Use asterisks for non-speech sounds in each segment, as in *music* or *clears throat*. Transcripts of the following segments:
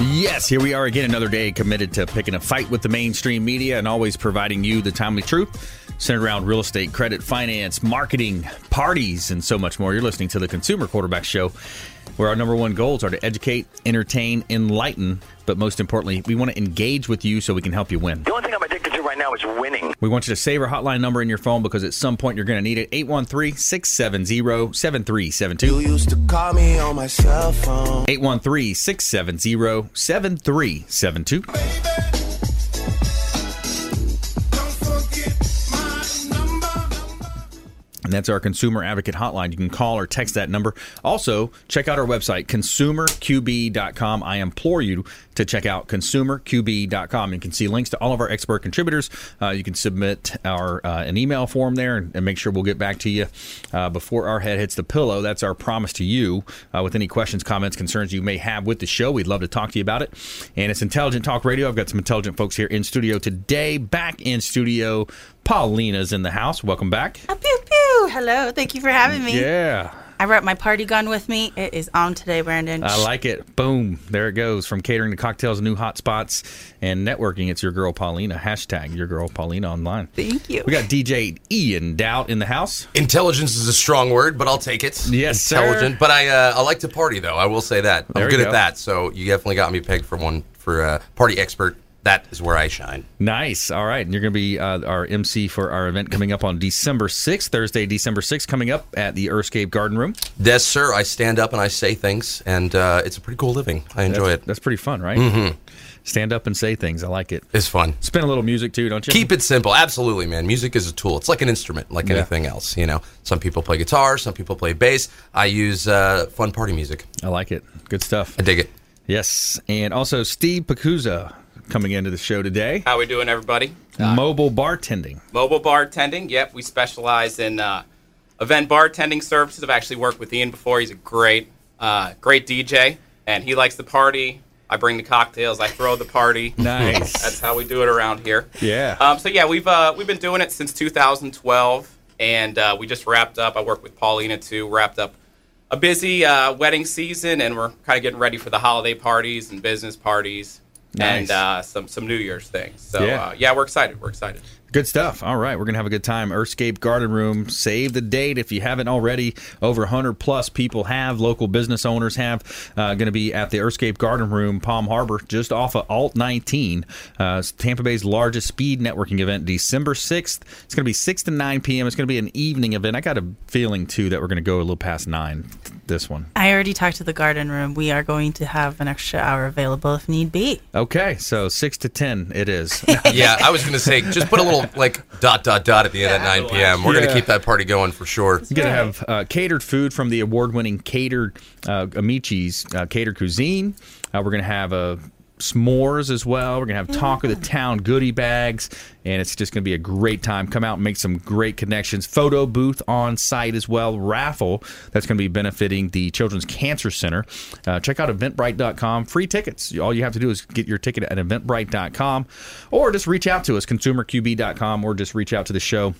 Yes, here we are again, another day committed to picking a fight with the mainstream media and always providing you the timely truth centered around real estate, credit, finance, marketing, parties, and so much more. You're listening to the Consumer Quarterback Show, where our number one goals are to educate, entertain, enlighten, but most importantly, we want to engage with you so we can help you win. The only thing I'm now is winning. We want you to save our hotline number in your phone because at some point you're going to need it 813 670 7372. You used to call me on my cell phone. 813 670 7372. And that's our consumer advocate hotline. You can call or text that number. Also, check out our website, consumerqb.com. I implore you to check out consumerqb.com. You can see links to all of our expert contributors. Uh, you can submit our uh, an email form there and, and, make sure we'll get back to you uh, before our head hits the pillow. That's our promise to you uh, with any questions, comments, concerns you may have with the show. We'd love to talk to you about it. And it's Intelligent Talk Radio. I've got some intelligent folks here in studio today. Back in studio, Paulina's in the house. Welcome back. Pew pew. Hello. Thank you for having me. Yeah. I brought my party gun with me. It is on today, Brandon. I like it. Boom. There it goes. From catering to cocktails, new hot spots, and networking. It's your girl Paulina. Hashtag your girl Paulina online. Thank you. We got DJ Ian Doubt in the house. Intelligence is a strong word, but I'll take it. Yes, intelligent. sir. But I uh, I like to party though. I will say that There I'm you good go. at that. So you definitely got me pegged for one for uh, party expert. That is where I shine. Nice. All right. And you're going to be uh, our MC for our event coming up on December 6th, Thursday, December 6th, coming up at the Earthscape Garden Room. Yes, sir. I stand up and I say things, and uh, it's a pretty cool living. I enjoy that's, it. That's pretty fun, right? Mm-hmm. Stand up and say things. I like it. It's fun. Spin a little music too, don't you? Keep it simple. Absolutely, man. Music is a tool. It's like an instrument, like Yeah. anything else. You know, some people play guitar, some people play bass. I use uh, fun party music. I like it. Good stuff. I dig it. Yes. And also Steve Spicuzza coming into the show today. How we doing, everybody? Mobile bartending. Mobile bartending. Yep, we specialize in uh, event bartending services. I've actually worked with Ian before. He's a great, uh, great DJ, and he likes the party. I bring the cocktails. I throw the party. *laughs* Nice. That's how we do it around here. Yeah. Um, so yeah, we've uh, we've been doing it since 2012, and uh, we just wrapped up. I work with Paulina too. Wrapped up a busy uh, wedding season, and we're kind of getting ready for the holiday parties and business parties. Nice. And uh, some some New Year's things. So Yeah. Uh, yeah, we're excited. We're excited. Good stuff. All right, we're gonna have a good time. Earthscape Garden Room. Save the date if you haven't already. Over 100 plus people have. Local business owners have. Uh, going to be at the Earthscape Garden Room, Palm Harbor, just off of Alt 19. Uh, Tampa Bay's largest speed networking event, December 6th. It's going to be 6 to 9 p.m. It's going to be an evening event. I got a feeling too that we're going to go a little past nine. This one. I already talked to the garden room. We are going to have an extra hour available if need be. Okay, so six to ten it is. *laughs* yeah, I was going to say, just put a little like dot dot dot at the end at 9 p.m. We're going to keep that party going for sure. You're gonna have uh, catered food from the award-winning catered uh, Amici's uh, catered cuisine. Uh, we're gonna have uh, s'mores as well. We're gonna have talk of the town goodie bags, and it's just gonna be a great time. Come out and make some great connections. Photo booth on site as well. Raffle that's gonna be benefiting the Children's Cancer Center. Uh, check out Eventbrite.com. Free tickets. All you have to do is get your ticket at Eventbrite.com, or just reach out to us, ConsumerQB.com, or just reach out to the show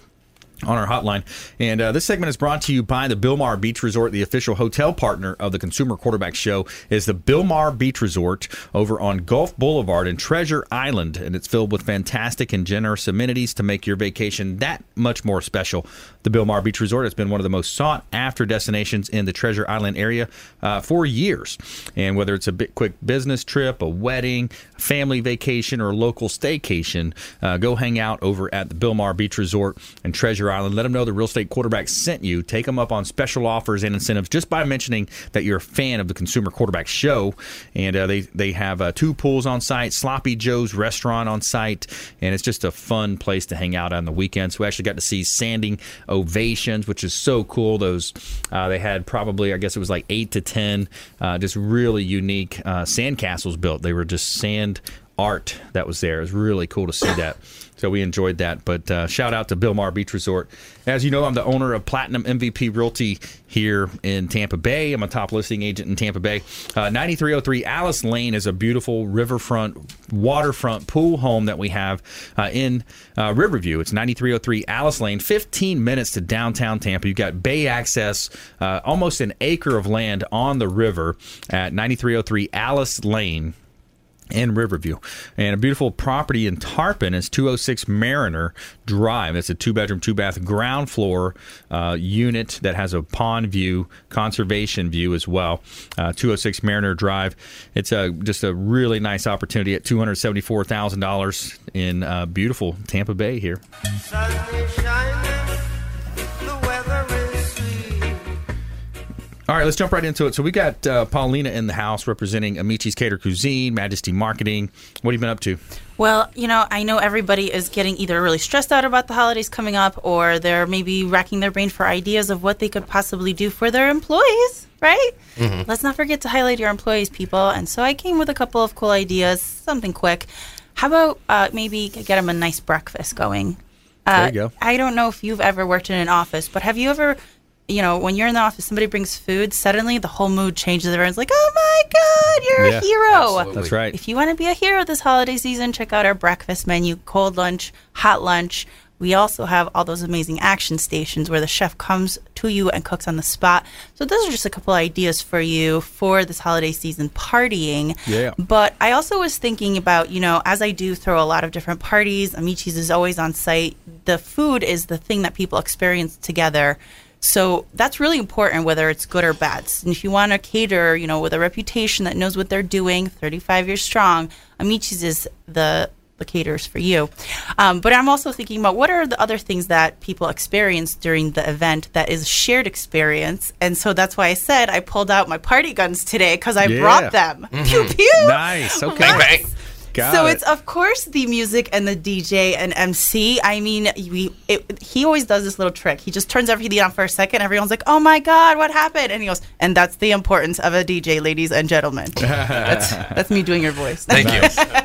on our hotline. And uh, this segment is brought to you by the Bilmar Beach Resort, the official hotel partner of the Consumer Quarterback Show. Is the Bilmar Beach Resort over on Gulf Boulevard in Treasure Island, and it's filled with fantastic and generous amenities to make your vacation that much more special. The Bilmar Beach Resort has been one of the most sought after destinations in the Treasure Island area uh, for years. And whether it's a bit quick business trip, a wedding, family vacation, or local staycation, uh, go hang out over at the Bilmar Beach Resort and Treasure Island. Let them know the real estate quarterback sent you. Take them up on special offers and incentives just by mentioning that you're a fan of the Consumer Quarterback Show. And uh, they they have uh, two pools on site, Sloppy Joe's restaurant on site, and it's just a fun place to hang out on the weekends. We actually got to see sanding ovations, which is so cool. Those uh, they had probably I guess it was like eight to ten, uh, just really unique uh, sand castles built. They were just sand art that was there. It was really cool to see that. So we enjoyed that. But uh, shout out to Bilmar Beach Resort. As you know, I'm the owner of Platinum MVP Realty here in Tampa Bay. I'm a top listing agent in Tampa Bay. Uh, 9303 Alice Lane is a beautiful riverfront, waterfront pool home that we have uh, in uh, Riverview. It's 9303 Alice Lane, 15 minutes to downtown Tampa. You've got bay access, uh, almost an acre of land on the river at 9303 Alice Lane in Riverview. And a beautiful property in Tarpon is 206 Mariner Drive. It's a two bedroom, two bath ground floor uh, unit that has a pond view, conservation view as well. Uh, 206 Mariner Drive. It's a, just a really nice opportunity at $274,000 in uh, beautiful Tampa Bay here. All right, let's jump right into it. So we got uh, Paulina in the house representing Amici's Cater Cuisine, Majesty Marketing. What have you been up to? Well, you know, I know everybody is getting either really stressed out about the holidays coming up or they're maybe racking their brain for ideas of what they could possibly do for their employees, right? Mm-hmm. Let's not forget to highlight your employees, people. And so I came with a couple of cool ideas, something quick. How about uh, maybe get them a nice breakfast going? Uh, There you go. I don't know if you've ever worked in an office, but have you ever, you know, when you're in the office, somebody brings food, suddenly the whole mood changes. Everyone's like, oh my God, you're Yeah, a hero. absolutely. That's right. If you want to be a hero this holiday season, check out our breakfast menu, cold lunch, hot lunch. We also have all those amazing action stations where the chef comes to you and cooks on the spot. So those are just a couple ideas for you for this holiday season partying. Yeah. But I also was thinking about, you know, as I do throw a lot of different parties, Amici's is always on site. The food is the thing that people experience together. So that's really important, whether it's good or bad. And if you want to cater, you know, with a reputation that knows what they're doing, 35 years strong, Amici's is the the caterers for you. Um, but I'm also thinking about what are the other things that people experience during the event that is shared experience. And so that's why I said I pulled out my party guns today because I Yeah. brought them. Pew pew. Nice. Okay. Bang, bang. Got so it. it's of course the music and the DJ and MC. I mean, we it, he always does this little trick. He just turns everything on for a second. Everyone's like, "Oh my god, what happened?" And he goes, "And that's the importance of a DJ, ladies and gentlemen." *laughs* that's that's me doing your voice. Thank you.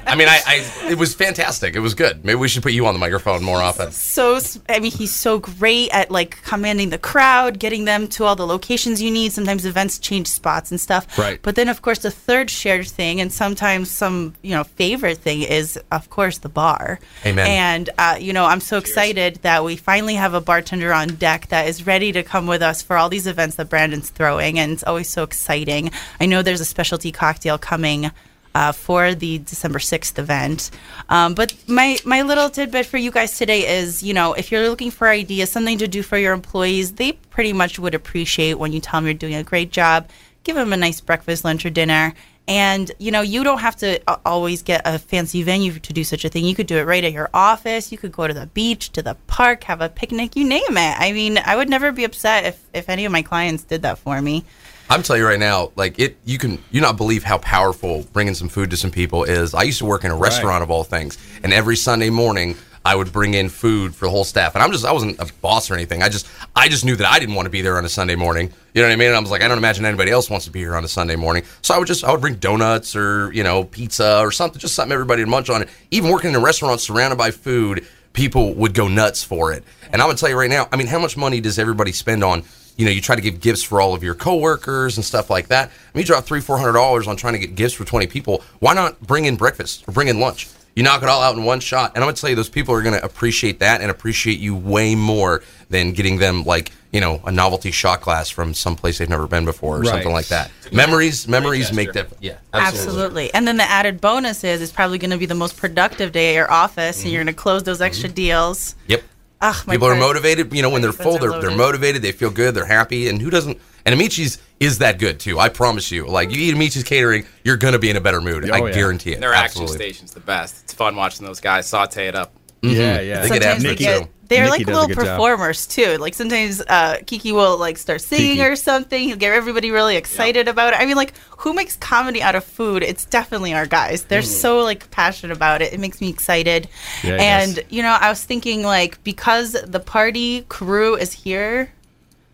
I mean, I, I it was fantastic. It was good. Maybe we should put you on the microphone more often. so I mean he's so great at like commanding the crowd, getting them to all the locations you need. Sometimes events change spots and stuff. Right. But then of course the third shared thing and sometimes some, you know, favorite thing is of course the bar. Amen. And uh, you know, I'm so excited that we finally have a bartender on deck that is ready to come with us for all these events that Brandon's throwing and it's always so exciting. I know there's a specialty cocktail coming uh, for the December 6th event. Um, but my, my little tidbit for you guys today is, you know, if you're looking for ideas, something to do for your employees, they pretty much would appreciate when you tell them you're doing a great job. Give them a nice breakfast, lunch, or dinner. And, you know, you don't have to uh, always get a fancy venue to do such a thing. You could do it right at your office. You could go to the beach, to the park, have a picnic, you name it. I mean, I would never be upset if, if any of my clients did that for me. I'm telling you right now, like it, you can you not believe how powerful bringing some food to some people is. I used to work in a restaurant of all things, and every Sunday morning I would bring in food for the whole staff. And I'm just I wasn't a boss or anything. I just I just knew that I didn't want to be there on a Sunday morning. You know what I mean? And I was like, I don't imagine anybody else wants to be here on a Sunday morning. So I would just I would bring donuts or you know pizza or something, just something everybody to munch on. Even working in a restaurant surrounded by food, people would go nuts for it. And I'm gonna tell you right now, I mean, how much money does everybody spend on? You know, you try to give gifts for all of your coworkers and stuff like that. I mean, you drop three, four hundred dollars on trying to get gifts for twenty people. Why not bring in breakfast or bring in lunch? You knock it all out in one shot, and I'm gonna tell you, those people are gonna appreciate that and appreciate you way more than getting them like you know a novelty shot glass from some place they've never been before or Right. something like that. Memories, memories make that. Yeah, Absolutely. And then the added bonus is it's probably going to be the most productive day at your office, and you're going to close those mm-hmm. extra deals. Yep. Ugh, my People are motivated. You know, when they're full, they're, they're motivated. They feel good. They're happy. And who doesn't? And Amici's is that good too. I promise you. Like you eat Amici's catering, you're gonna be in a better mood. Oh, I yeah. guarantee it. Their action station's the best. It's fun watching those guys saute it up. yeah, yeah. They get Sometimes after it, get- too. They're Nikki like little good job. performers too. Like sometimes uh, Kiki will like start singing Kiki. or something. He'll get everybody really excited about it. I mean, like who makes comedy out of food? It's definitely our guys. They're so like passionate about it. It makes me excited. Yeah, and does. you know, I was thinking like because the party crew is here,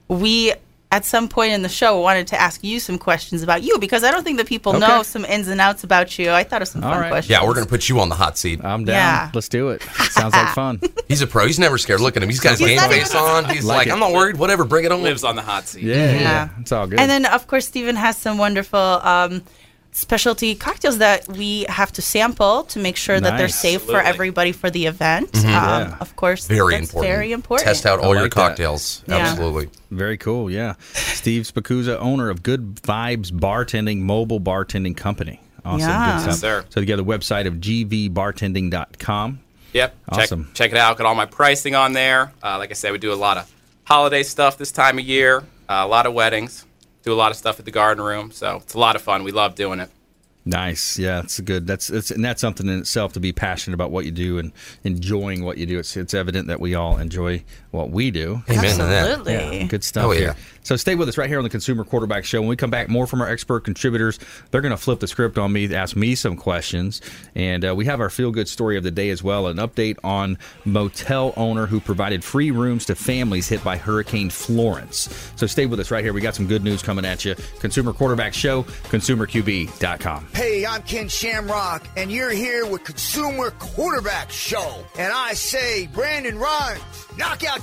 we at some point in the show, wanted to ask you some questions about you because I don't think that people know some ins and outs about you. I thought of some All fun right. questions. Yeah, we're gonna put you on the hot seat. I'm down. Yeah. Let's do it. Sounds like fun. *laughs* He's a pro. He's never scared. Look at him. He's got his He's game not face on. He's Like like. I'm not worried. Whatever, bring it on. Lives on the hot seat. Yeah, yeah, Yeah. It's all good. And then, of course, Stephen has some wonderful um, specialty cocktails that we have to sample to make sure that they're Nice. safe for everybody for the event. Um, Mm-hmm. Yeah. Of course, Very that's important. Very important. Test out I all your like that. cocktails. Yeah. Absolutely. Very cool, yeah. Steve Spicuzza, owner of Good Vibes Bartending, mobile bartending company. Awesome, Yeah. good stuff. Yes, sir. So you got the website of gvbartending.com. Yep. Check, Awesome. check it out. Got all my pricing on there. Uh, like I said, we do a lot of holiday stuff this time of year. Uh, a lot of weddings. Do a lot of stuff at the garden room. So it's a lot of fun. We love doing it. Nice, yeah, that's good. That's it's and that's something in itself to be passionate about what you do and enjoying what you do. It's it's evident that we all enjoy what we do. Amen to that. Absolutely. Yeah, good stuff Oh, yeah. here. So stay with us right here on the Consumer Quarterback Show. When we come back, more from our expert contributors. They're going to flip the script on me, ask me some questions, and uh, we have our feel good story of the day as well. An update on motel owner who provided free rooms to families hit by Hurricane Florence. So stay with us right here. We got some good news coming at you. Consumer Quarterback Show, ConsumerQB.com. Hey, I'm Ken Shamrock, and you're here with Consumer Quarterback Show. And I say, Brandon Rhymes, knock out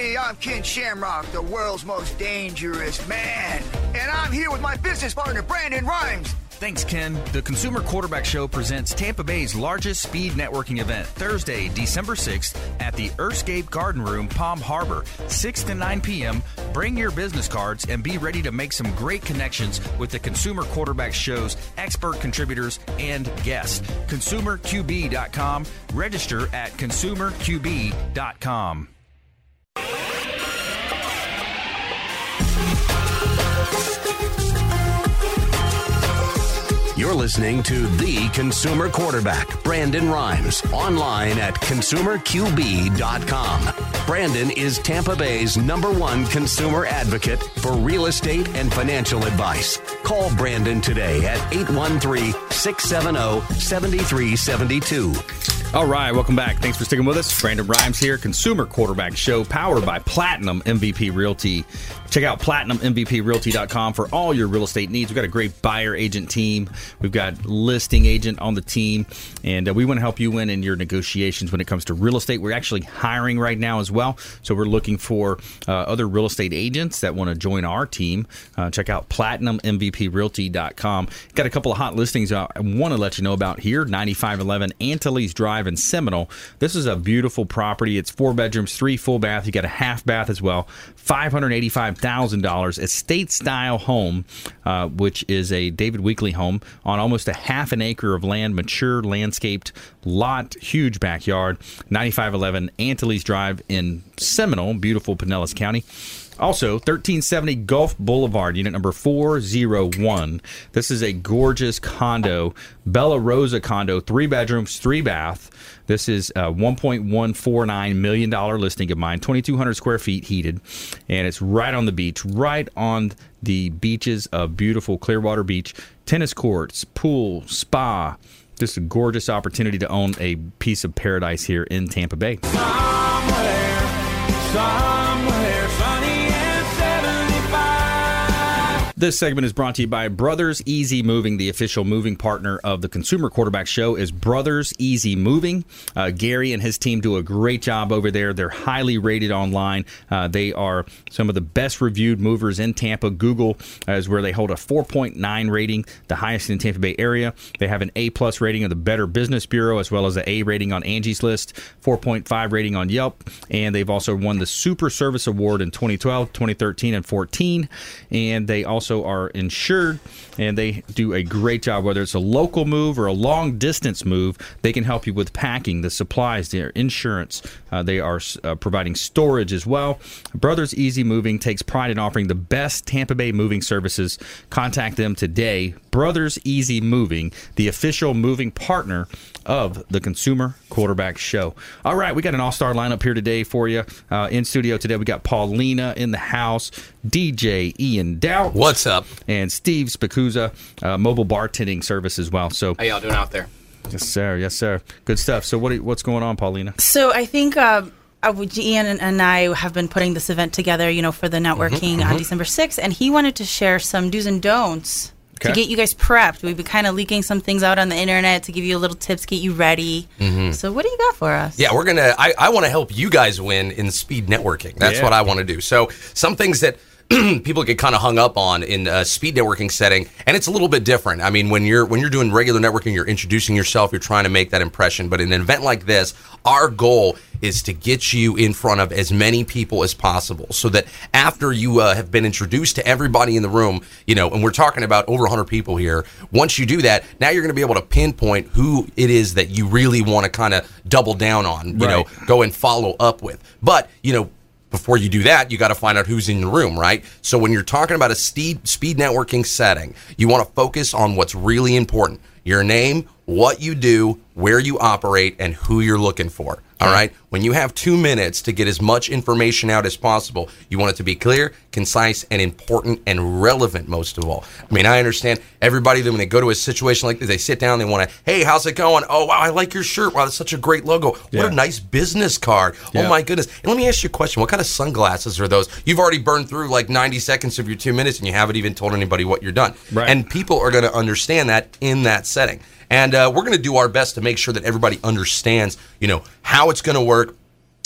Hey, I'm Ken Shamrock, the world's most dangerous man. And I'm here with my business partner, Brandon Rhymes. Thanks, Ken. The Consumer Quarterback Show presents Tampa Bay's largest speed networking event Thursday, December 6th at the Earthscape Garden Room, Palm Harbor, 6 to 9 p.m. Bring your business cards and be ready to make some great connections with the Consumer Quarterback Show's expert contributors and guests. ConsumerQB.com. Register at ConsumerQB.com. You're listening to the consumer quarterback, Brandon Rhymes, online at consumerqb.com. Brandon is Tampa Bay's number one consumer advocate for real estate and financial advice. Call Brandon today at 813 670 7372. All right, welcome back. Thanks for sticking with us. Brandon Rhymes here, Consumer Quarterback Show, powered by Platinum MVP Realty. Check out platinummvprealty.com for all your real estate needs. We've got a great buyer agent team. We've got listing agent on the team, and uh, we want to help you win in your negotiations when it comes to real estate. We're actually hiring right now as well, so we're looking for uh, other real estate agents that want to join our team. Uh, check out platinummvprealty.com. Got a couple of hot listings I want to let you know about here. 9511 Antilles Drive in Seminole. This is a beautiful property. It's four bedrooms, three full bath. You got a half bath as well. $585,000 estate style home, uh, which is a David Weekley home on almost a half an acre of land, mature landscaped lot, huge backyard. 9511 Antilles Drive in Seminole, beautiful Pinellas County. Also, 1370 Gulf Boulevard, unit number 401. This is a gorgeous condo, Bella Rosa condo, three bedrooms, three bath. This is uh, a $1.149 million listing of mine, 2,200 square feet heated, and it's right on the beach, right on the beaches of beautiful Clearwater Beach. Tennis courts, pool, spa. Just a gorgeous opportunity to own a piece of paradise here in Tampa Bay. This segment is brought to you by Brothers Easy Moving. The official moving partner of the Consumer Quarterback Show is Brothers Easy Moving. Uh, Gary and his team do a great job over there. They're highly rated online. Uh, they are some of the best reviewed movers in Tampa. Google is where they hold a 4.9 rating, the highest in the Tampa Bay area. They have an A plus rating of the Better Business Bureau, as well as an A rating on Angie's List, 4.5 rating on Yelp, and they've also won the Super Service Award in 2012, 2013, and 14. And they also also are insured, and they do a great job. Whether it's a local move or a long distance move, they can help you with packing, the supplies, their insurance. Uh, they are uh, providing storage as well. Brothers Easy Moving takes pride in offering the best Tampa Bay moving services. Contact them today. Brothers Easy Moving, the official moving partner of the Consumer Quarterback Show. All right, we got an all star lineup here today for you. Uh, in studio today, we got Paulina in the house, DJ Ian Doubt. What's up? And Steve Spicuzza, uh, mobile bartending service as well. So, How y'all doing out there? yes, sir. Yes, sir. Good stuff. So, what what's going on, Paulina? So I think uh, uh, Ian and, and I have been putting this event together, you know, for the networking on December 6th, and he wanted to share some do's and don'ts Okay. to get you guys prepped. We've been kind of leaking some things out on the internet to give you a little tips, get you ready. So what do you got for us? Yeah, we're gonna. I, I want to help you guys win in speed networking. That's Yeah. what I want to do. So some things that *clears throat* people get kind of hung up on in a speed networking setting, and it's a little bit different. I mean, when you're when you're doing regular networking, you're introducing yourself, you're trying to make that impression. But in an event like this, our goal is to get you in front of as many people as possible, so that after you uh, have been introduced to everybody in the room, you know, and we're talking about over 100 people here. Once you do that, now you're going to be able to pinpoint who it is that you really want to kind of double down on. You know, go and follow up with. But you know before you do that, you got to find out who's in the room, right? So when you're talking about a speed speed networking setting, you want to focus on what's really important: your name, what you do, where you operate, and who you're looking for. All right. When you have two minutes to get as much information out as possible, you want it to be clear, concise, and important and relevant. Most of all, I mean, I understand everybody that when they go to a situation like this, they sit down, they want to, hey, how's it going? Oh, wow, I like your shirt. Wow, that's such a great logo. What Yeah. a nice business card. Oh yeah. Oh my goodness. And let me ask you a question. What kind of sunglasses are those? You've already burned through like 90 seconds of your two minutes and you haven't even told anybody what you're done. Right. And people are going to understand that in that setting. And uh, we're going to do our best to make sure that everybody understands, you know, how it's going to work.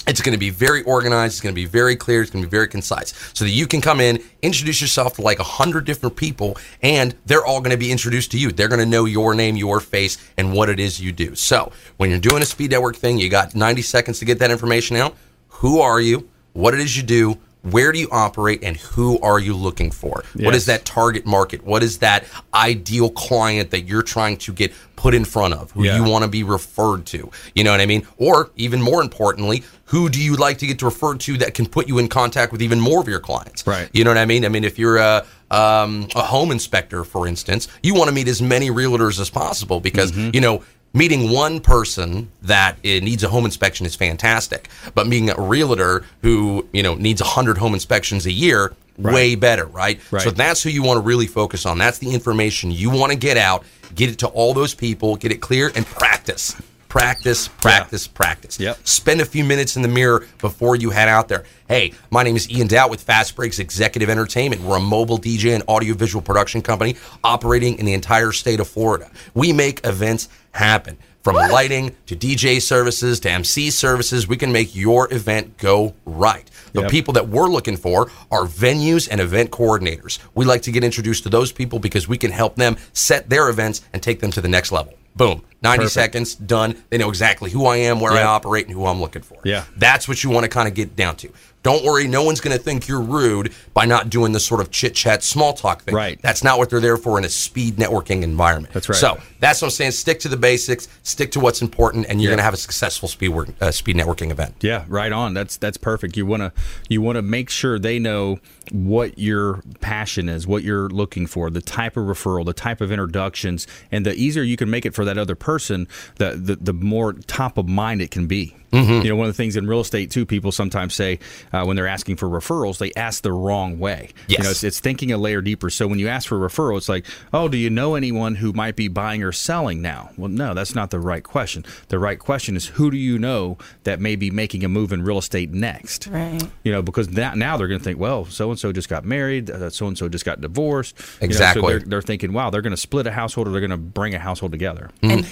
It's going to be very organized. It's going to be very clear. It's going to be very concise, so that you can come in, introduce yourself to like a hundred different people, and they're all going to be introduced to you. They're going to know your name, your face, and what it is you do. So when you're doing a speed network thing, you got 90 seconds to get that information out. Who are you? What it is you do? Where do you operate? And who are you looking for? What Yes. is that target market? What is that ideal client that you're trying to get put in front of? Who Yeah. you want to be referred to? You know what I mean? Or even more importantly, who do you like to get referred to that can put you in contact with even more of your clients? Right. You know what I mean? I mean, if you're a um, a home inspector, for instance, you want to meet as many realtors as possible because Mm-hmm. you know. Meeting one person that needs a home inspection is fantastic, but meeting a realtor who you know needs hundred home inspections a year, way better, right? Right. So that's who you want to really focus on. That's the information you want to get out, get it to all those people, get it clear, and practice. Practice, practice, practice. Yep. Spend a few minutes in the mirror before you head out there. Hey, my name is Ian Doubt with Fast Breaks Executive Entertainment. We're a mobile DJ and audiovisual production company operating in the entire state of Florida. We make events happen. From lighting to DJ services to MC services, we can make your event go right. The Yep. people that we're looking for are venues and event coordinators. We like to get introduced to those people because we can help them set their events and take them to the next level. Boom. 90 Perfect. seconds, done. They know exactly who I am, where I operate, and who I'm looking for. Yeah. That's what you want to kind of get down to. Don't worry, no one's going to think you're rude by not doing the sort of chit chat, small talk thing. Right. That's not what they're there for in a speed networking environment. That's right. So that's what I'm saying. Stick to the basics, stick to what's important, and you're Yeah. going to have a successful speed work, uh, speed networking event. Yeah, right on. That's that's perfect. You want to you want to make sure they know what your passion is, what you're looking for, the type of referral, the type of introductions, and the easier you can make it for that other person, the the, the more top of mind it can be. You know, one of the things in real estate too, people sometimes say uh, when they're asking for referrals, they ask the wrong way. You know, Yes. it's, it's thinking a layer deeper. So when you ask for a referral, it's like, oh, do you know anyone who might be buying or selling now? Well, no, that's not the right question. The right question is who do you know that may be making a move in real estate next? Right. You know, because now, now they're going to think, well, so and so just got married, so and so just got divorced. You know, so Exactly. they're, they're thinking, wow, they're going to split a household or they're going to bring a household together. And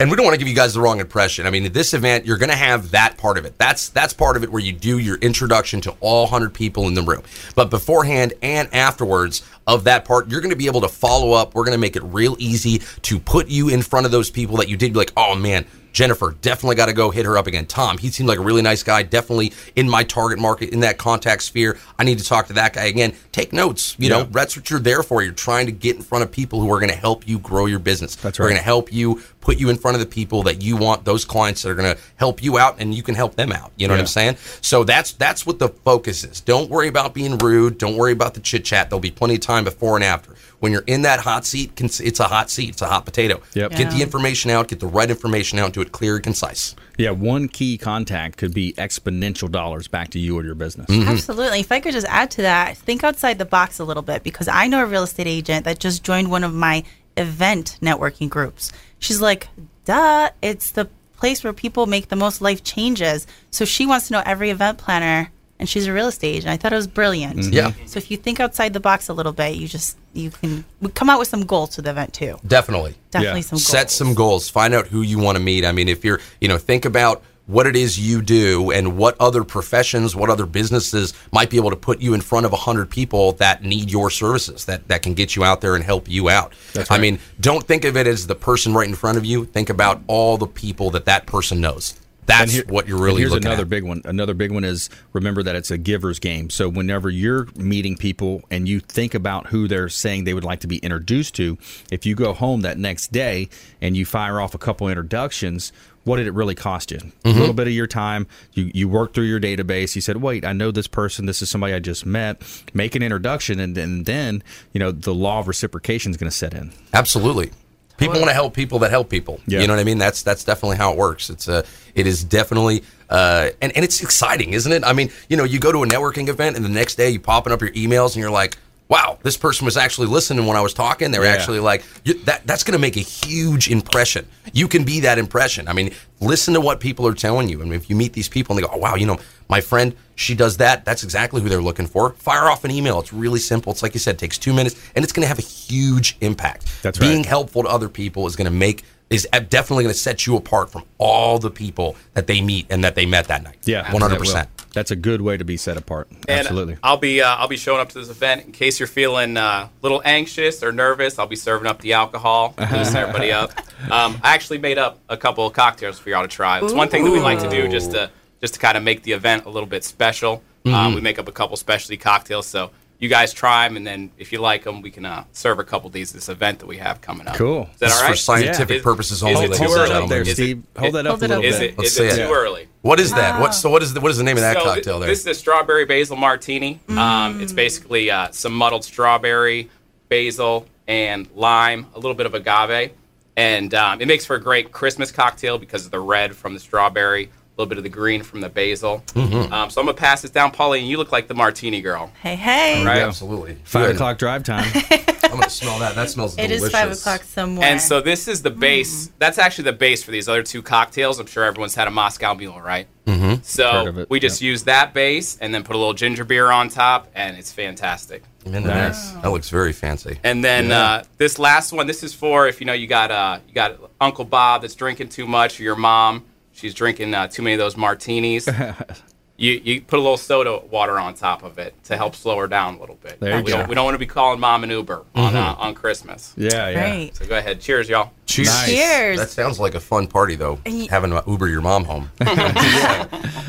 and we don't want to give you guys the wrong impression. I mean, at this event, you're going to have that part of it. That's that's part of it where you do your introduction to all hundred people in the room. But beforehand and afterwards of that part, you're going to be able to follow up. We're going to make it real easy to put you in front of those people that you did be like, oh man, Jennifer, definitely got to go hit her up again. Tom, he seemed like a really nice guy, definitely in my target market, in that contact sphere. I need to talk to that guy again. Take notes. You know, that's what you're there for. You're trying to get in front of people who are going to help you grow your business. That's right. We're going to help you, put you in front of the people that you want, those clients that are going to help you out and you can help them out. You know what I'm saying? So that's that's what the focus is. Don't worry about being rude. Don't worry about the chit chat. There'll be plenty of time before and after. When you're in that hot seat, it's a hot seat. It's a hot potato. Yep. Get the information out. Get the right information out. Do it clear and concise. Yeah, one key contact could be exponential dollars back to you or your business. Mm-hmm. Absolutely. If I could just add to that, think outside the box a little bit because I know a real estate agent that just joined one of my event networking groups. She's like, duh, it's the place where people make the most life changes. So she wants to know every event planner and she's a real estate agent. I thought it was brilliant. Mm-hmm. Yeah. So if you think outside the box a little bit, you just you can come out with some goals to the event too. Definitely. Definitely Yeah. some goals. Set some goals. Find out who you want to meet. I mean, if you're, you know, think about what it is you do and what other professions, what other businesses might be able to put you in front of 100 people that need your services, that, that can get you out there and help you out. That's I mean, don't think of it as the person right in front of you. Think about all the people that that person knows. That's here- what you're really here's looking another at. big one. Another big one is remember that it's a giver's game. So whenever you're meeting people and you think about who they're saying they would like to be introduced to, if you go home that next day and you fire off a couple introductions, what did it really cost you? A Mm-hmm. little bit of your time. You you work through your database. You said, "Wait, I know this person. This is somebody I just met." Make an introduction, and then then you know the law of reciprocation is going to set in. Absolutely. People want to help people that help people. Yeah. You know what I mean? That's that's definitely how it works. It's a it is definitely uh and, and it's exciting, isn't it? I mean, you know, you go to a networking event and the next day you popping up your emails and you're like, wow, this person was actually listening when I was talking. They were Yeah. actually like that that's going to make a huge impression. You can be that impression. I mean, listen to what people are telling you. I mean, if you meet these people and they go, "Oh wow, you know, my friend, she does that. That's exactly who they're looking for." Fire off an email. It's really simple. It's like you said, it takes 2 minutes and it's going to have a huge impact. That's Being right. helpful to other people is going to make is definitely going to set you apart from all the people that they meet and that they met that night. Yeah, one hundred percent. That's a good way to be set apart. And Absolutely. I'll be uh, I'll be showing up to this event in case you're feeling uh, a little anxious or nervous. I'll be serving up the alcohol, *laughs* loosen everybody up. Um, I actually made up a couple of cocktails for y'all to try. It's one thing that we like to do just to just to kind of make the event a little bit special. Mm-hmm. Um, we make up a couple specialty cocktails, so you guys try them, and then if you like them, we can uh, serve a couple of these at this event that we have coming up. Cool. Is that This all is right? for scientific Is- purposes only, it ladies too and Hold that up gentlemen. there, Is it- Steve. Hold that up Hold a little up Is bit. it, Let's is see it it. too early? What is that? What's so what is the, what is the name of that So cocktail there? This is a strawberry basil martini. Um, Mm. it's basically uh, some muddled strawberry, basil, and lime, a little bit of agave, and um, it makes for a great Christmas cocktail because of the red from the strawberry, a little bit of the green from the basil. Mm-hmm. Um, so I'm gonna pass this down, Pauline. You look like the martini girl. Hey, hey. Right. Absolutely. Five Good. o'clock drive time. *laughs* *laughs* I'm gonna smell that. That smells It delicious. is five o'clock somewhere. And so this is the base. That's actually the base for these other two cocktails. I'm sure everyone's had a Moscow Mule, right? Mm-hmm. So we just use that base and then put a little ginger beer on top, and it's fantastic. Man, nice. That looks very fancy. And then uh, this last one, this is for if you know you got uh, you got Uncle Bob that's drinking too much, or your mom, she's drinking uh, too many of those martinis. *laughs* you you put a little soda water on top of it to help slow her down a little bit. There you we go. don't we don't want to be calling mom an Uber on uh, on Christmas. Yeah, yeah. Great. So go ahead, cheers, y'all. Cheers. Nice. Cheers. That sounds like a fun party, though. And y- Having to Uber your mom home. *laughs* *laughs*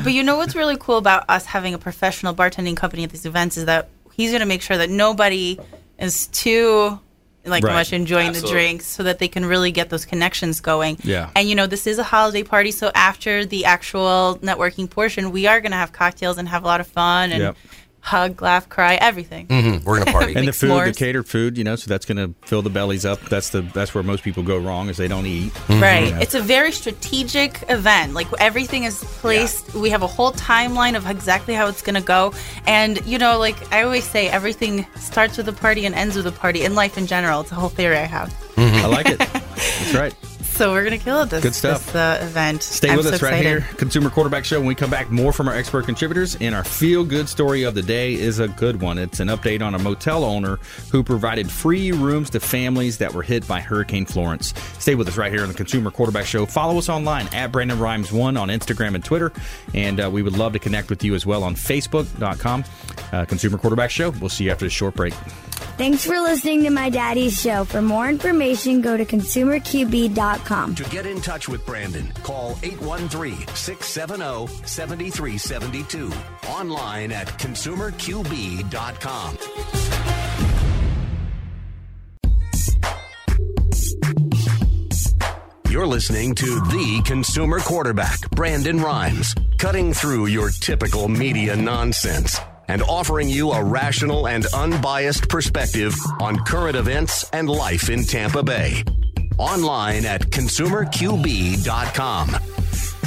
But you know what's really cool about us having a professional bartending company at these events is that he's going to make sure that nobody is too like Right. much enjoying the drinks so that they can really get those connections going. Yeah. And you know, this is a holiday party, so after the actual networking portion, we are going to have cocktails and have a lot of fun and Yep. Hug, laugh, cry, everything. Mhm, We're gonna party. *laughs* And the Make food, the catered food, you know, so that's going to fill the bellies up. That's the that's where most people go wrong is they don't eat. Right. Yeah. It's a very strategic event. Like everything is placed. We have a whole timeline of exactly how it's going to go. And, you know, like I always say, everything starts with a party and ends with a party in life in general. It's a whole theory I have. I like it. *laughs* That's right. So we're going to kill it this, Good stuff. this uh, event. Stay I'm with so us right excited. here, Consumer Quarterback Show. When we come back, more from our expert contributors. And our feel good story of the day is a good one. It's an update on a motel owner who provided free rooms to families that were hit by Hurricane Florence. Stay with us right here on the Consumer Quarterback Show. Follow us online at Brandon Rhymes1 on Instagram and Twitter. And uh, we would love to connect with you as well on Facebook.com. Uh, Consumer Quarterback Show. We'll see you after this short break. Thanks for listening to my daddy's show. For more information, go to consumerqb.com. To get in touch with Brandon, call 813 670 7372. Online at consumerqb.com. You're listening to the consumer quarterback, Brandon Rhymes, cutting through your typical media nonsense and offering you a rational and unbiased perspective on current events and life in Tampa Bay. Online at consumerqb.com.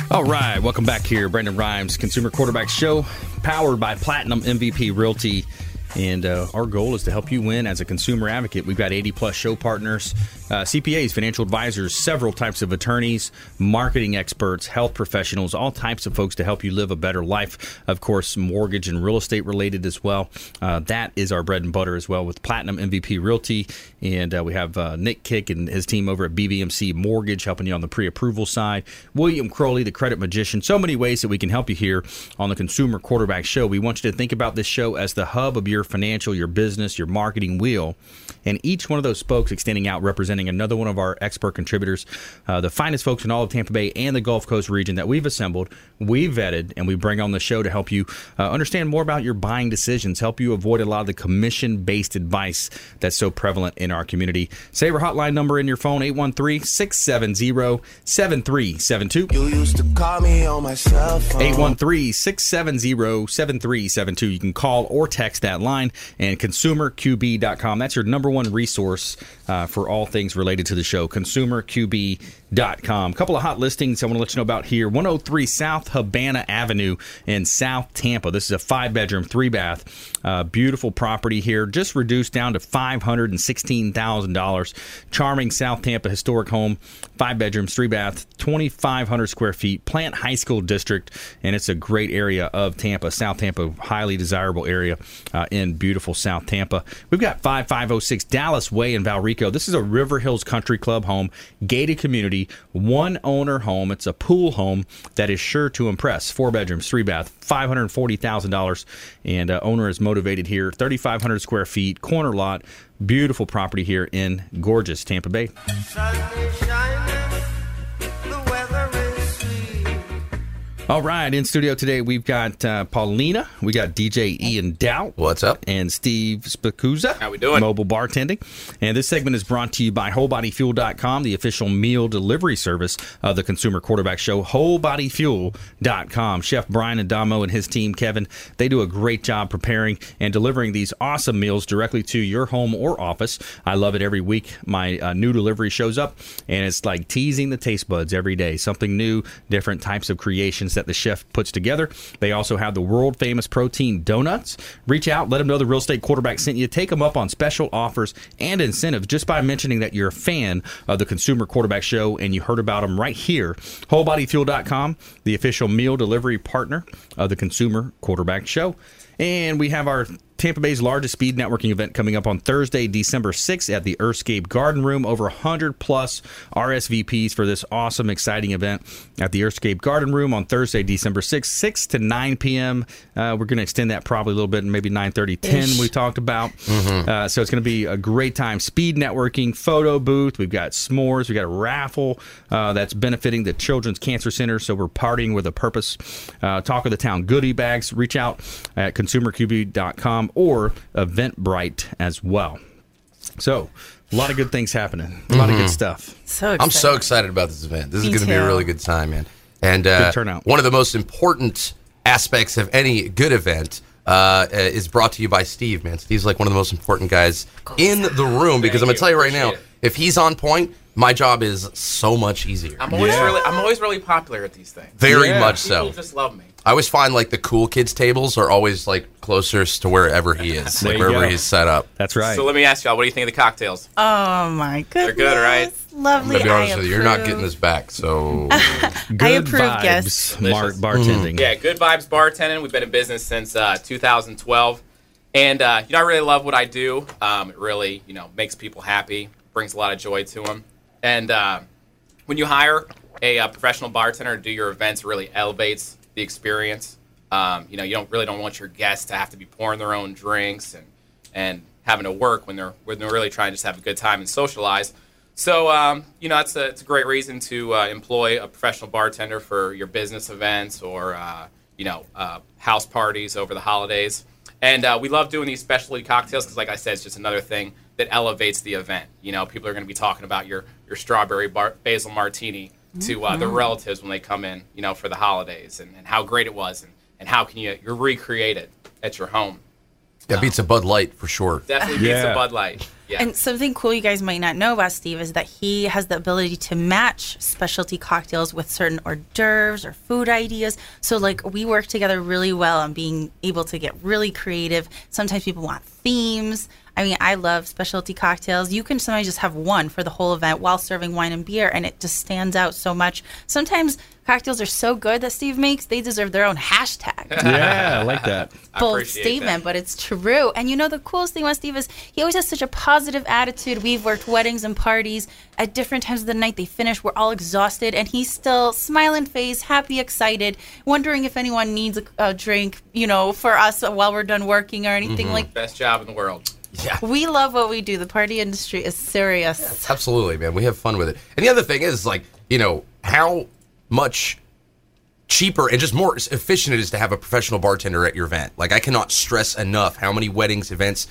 All right, welcome back here, Brandon Rhymes, Consumer Quarterback Show, powered by Platinum MVP Realty. And uh, our goal is to help you win as a consumer advocate. We've got 80 plus show partners, uh, CPAs, financial advisors, several types of attorneys, marketing experts, health professionals, all types of folks to help you live a better life. Of course, mortgage and real estate related as well. Uh, that is our bread and butter as well with Platinum MVP Realty. And uh, we have uh, Nick Kick and his team over at BBMC Mortgage helping you on the pre approval side. William Crowley, the credit magician. So many ways that we can help you here on the Consumer Quarterback Show. We want you to think about this show as the hub of your financial, your business, your marketing wheel. And each one of those spokes extending out, representing another one of our expert contributors, uh, the finest folks in all of Tampa Bay and the Gulf Coast region that we've assembled, we vetted, and we bring on the show to help you uh, understand more about your buying decisions, help you avoid a lot of the commission based advice that's so prevalent in our community. Save our hotline number in your phone, 813 670 7372. You used to call me on my cell phone. 813-670-7372. You can call or text that line and consumerqb.com. That's your number one resource uh, for all things related to the show, consumerqb.com. A couple of hot listings I want to let you know about here. 103 South Habana Avenue in South Tampa. This is a five bedroom, three bath, uh, beautiful property here, just reduced down to $516,000. Charming South Tampa historic home, five bedrooms, three bath, 2,500 square feet, Plant High School District, and it's a great area of Tampa, South Tampa, highly desirable area uh, in beautiful South Tampa. We've got 5506 Dallas Way in Valrico. This is a River Hills Country Club home, gated community, one owner home. It's a pool home that is sure to impress. Four bedrooms, three bath, $540,000, and uh, owner is motivated here. 3,500 square feet, corner lot, beautiful property here in gorgeous Tampa Bay. All right, in studio today we've got uh, Paulina, we got DJ Ian Doubt, what's up, and Steve Spicuzza. How we doing? Mobile bartending, and this segment is brought to you by WholeBodyFuel.com, the official meal delivery service of the Consumer Quarterback Show. WholeBodyFuel.com. Chef Brian Adamo and his team, Kevin, they do a great job preparing and delivering these awesome meals directly to your home or office. I love it every week. My uh, new delivery shows up, and it's like teasing the taste buds every day. Something new, different types of creations that the chef puts together. They also have the world famous protein donuts. Reach out, let them know the real estate quarterback sent you. Take them up on special offers and incentives just by mentioning that you're a fan of the Consumer Quarterback Show and you heard about them right here. WholeBodyFuel.com, the official meal delivery partner of the Consumer Quarterback Show. And we have our Tampa Bay's largest speed networking event coming up on Thursday, December 6th at the Earthscape Garden Room. Over 100 plus RSVPs for this awesome, exciting event at the Earthscape Garden Room on Thursday, December 6th, 6 to 9 p.m. Uh, we're going to extend that probably a little bit, and maybe 9.30, 10 we talked about. Uh, so it's going to be a great time. Speed networking, photo booth. We've got s'mores. We've got a raffle uh, that's benefiting the Children's Cancer Center. So we're partying with a purpose. Uh, Talk of the Town goodie bags. Reach out at consumerqb.com or Eventbrite as well. So, a lot of good things happening. A lot of good stuff. So I'm so excited about this event. This Me is going to be a really good time, man. And uh, Good turnout. one of the most important aspects of any good event uh, is brought to you by Steve, man. Steve's like one of the most important guys in the room because I'm going to tell you right now, Appreciate if he's on point, my job is so much easier. I'm always Yeah. really, I'm always really popular at these things. Very Yeah. much People so. just love me. I always find like the cool kids tables are always like closest to wherever he is, There like you wherever go. he's set up. That's right. So let me ask y'all, what do you think of the cocktails? Oh my goodness. They're good, right? Lovely. To be honest I with you, you're not getting this back. So *laughs* good approve, vibes, yes. mar- Delicious. bartending. Yeah, Good Vibes Bartending. We've been in business since uh, 2012, and uh, you know I really love what I do. Um, it really you know makes people happy, brings a lot of joy to them, and uh, when you hire a, uh professional bartender to do your events, it really elevates the experience. Um, you know, you don't really don't want your guests to have to be pouring their own drinks and and having to work when they're when they're really trying to just have a good time and socialize. So um, you know, that's a, it's a great reason to uh, employ a professional bartender for your business events or uh, you know uh, house parties over the holidays. And uh, we love doing these specialty cocktails because, like I said, it's just another thing that elevates the event. You know, people are going to be talking about your your strawberry bar- basil martini to uh, their Mhm. relatives when they come in, you know, for the holidays, and, and how great it was, and, and how can you you recreate it at your home. Yeah, beats a Bud Light for sure. Definitely beats a Bud Light. Yeah. And something cool you guys might not know about Steve is that he has the ability to match specialty cocktails with certain hors d'oeuvres or food ideas. So, like, we work together really well on being able to get really creative. Sometimes people want themes. I mean, I love specialty cocktails. You can sometimes just have one for the whole event while serving wine and beer, and it just stands out so much. Sometimes cocktails are so good that Steve makes, they deserve their own hashtag *laughs* yeah, I like that. bold statement, but it's true. And you know, the coolest thing about Steve is he always has such a positive attitude. We've worked weddings and parties at different times of the night. They finish, we're all exhausted, and he's still smiling face, happy, excited, wondering if anyone needs a, a drink, you know, for us while we're done working or anything Mm-hmm. like. Best job in the world. *laughs* Yeah. We love what we do. The party industry is serious. Absolutely, man. We have fun with it. And the other thing is, like, you know, how much cheaper and just more efficient it is to have a professional bartender at your event. Like, I cannot stress enough how many weddings, events,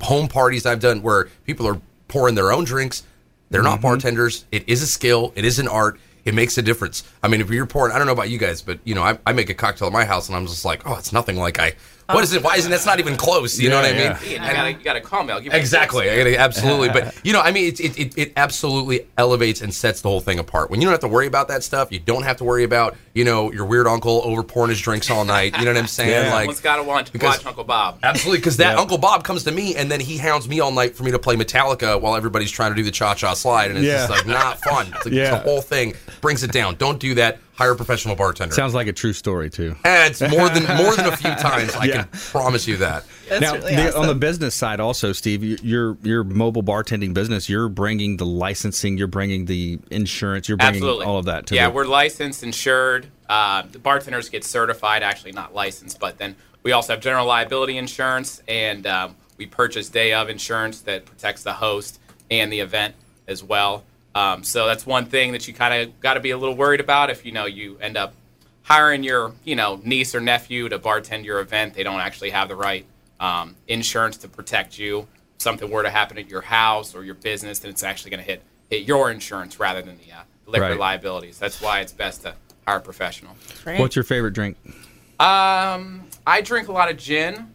home parties I've done where people are pouring their own drinks. They're not mm-hmm. bartenders. It is a skill. It is an art. It makes a difference. I mean, if you're pouring, I don't know about you guys, but you know, I, I make a cocktail at my house, and I'm just like, oh, it's nothing like I. What is it? Why isn't that's not even close? You know what I mean? Yeah, you gotta, you gotta call me. I'll give Exactly. I gotta- absolutely. But *laughs* you know, I mean, it, it, it, it absolutely elevates and sets the whole thing apart. When you don't have to worry about that stuff, you don't have to worry about you know your weird uncle over pouring his drinks all night. You know what I'm saying? Like Someone's gotta watch, because- watch Uncle Bob. Absolutely, because that Uncle Bob comes to me and then he hounds me all night for me to play Metallica while everybody's trying to do the cha cha slide, and it's Yeah. just like not fun. It's like, *laughs* Yeah. The whole thing brings it down. Don't do that. Hire a professional bartender. Sounds like a true story too. Eh, it's more than more than a few *laughs* times. I Yeah. can promise you that. now, the- on the business side, also, Steve, your your mobile bartending business, you're bringing the licensing, you're bringing the insurance, you're bringing Absolutely. all of that to yeah, the, we're licensed, insured. Uh, the bartenders get certified, actually not licensed, but then we also have general liability insurance, and um, we purchase day of insurance that protects the host and the event as well. Um, so that's one thing that you kind of got to be a little worried about if you know you end up hiring your you know niece or nephew to bartend your event. They don't actually have the right um, insurance to protect you. If something were to happen at your house or your business, then it's actually going to hit hit your insurance rather than the uh, liquor Right. liabilities. That's why it's best to hire a professional. What's your favorite drink? Um, I drink a lot of gin.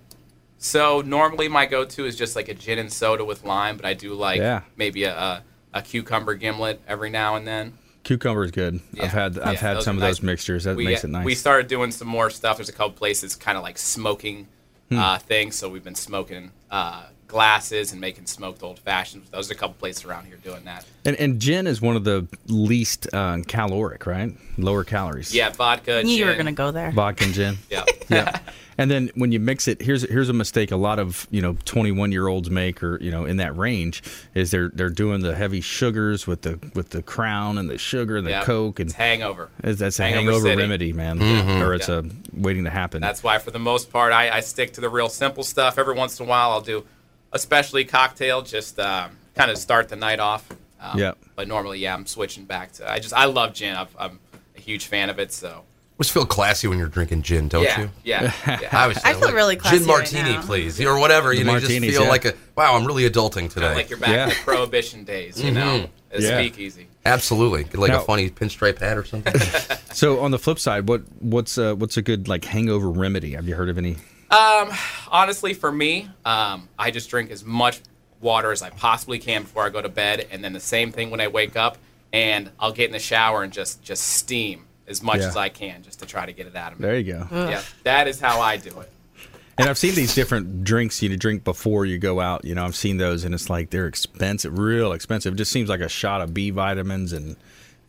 So normally my go-to is just like a gin and soda with lime, but I do like Yeah. maybe a, a, a cucumber gimlet every now and then. Cucumber is good. I've had I've Yeah, had some are of those mixtures. That we, makes it nice. We started doing some more stuff. There's a couple places kind of like smoking Hmm. uh, things, so we've been smoking uh, glasses and making smoked old fashions. Those are a couple places around here doing that. and, and gin is one of the least uh, caloric, right? Lower calories. Yeah, vodka. Knew you were gonna go there. Vodka and gin. *laughs* Yeah. yeah. *laughs* And then when you mix it, here's here's a mistake a lot of you know 21 year olds make, or you know in that range, is they're they're doing the heavy sugars with the with the crown and the sugar and the Yeah. coke and It's hangover. That's a Hangover hangover, remedy, man, Mhm. or it's Yeah. a waiting to happen. That's why, for the most part, I, I stick to the real simple stuff. Every once in a while, I'll do a specialty cocktail, just um, kind of start the night off. Um, Yep. But normally, yeah, I'm switching back to. I just I love gin. I've, I'm a huge fan of it. So Just feel classy when you're drinking gin, don't Yeah, you? yeah, *laughs* yeah. I, was I feel really classy Gin right martini, now. please, or whatever. The you know, you just feel yeah. like a wow. I'm really adulting today. Kinda like you're back Yeah. in the prohibition days, you know, Mhm. a Yeah. speakeasy. Absolutely, Get like Now- a funny pinstripe hat or something. *laughs* so on the flip side, what what's uh, what's a good like hangover remedy? Have you heard of any? Um, honestly, for me, um, I just drink as much water as I possibly can before I go to bed, and then the same thing when I wake up, and I'll get in the shower and just just steam as much Yeah. as I can just to try to get it out of me. There you go. Yeah, that is how I do it. And I've seen these different drinks you drink before you go out. You know, I've seen those, and it's like they're expensive, real expensive. It just seems like a shot of B vitamins and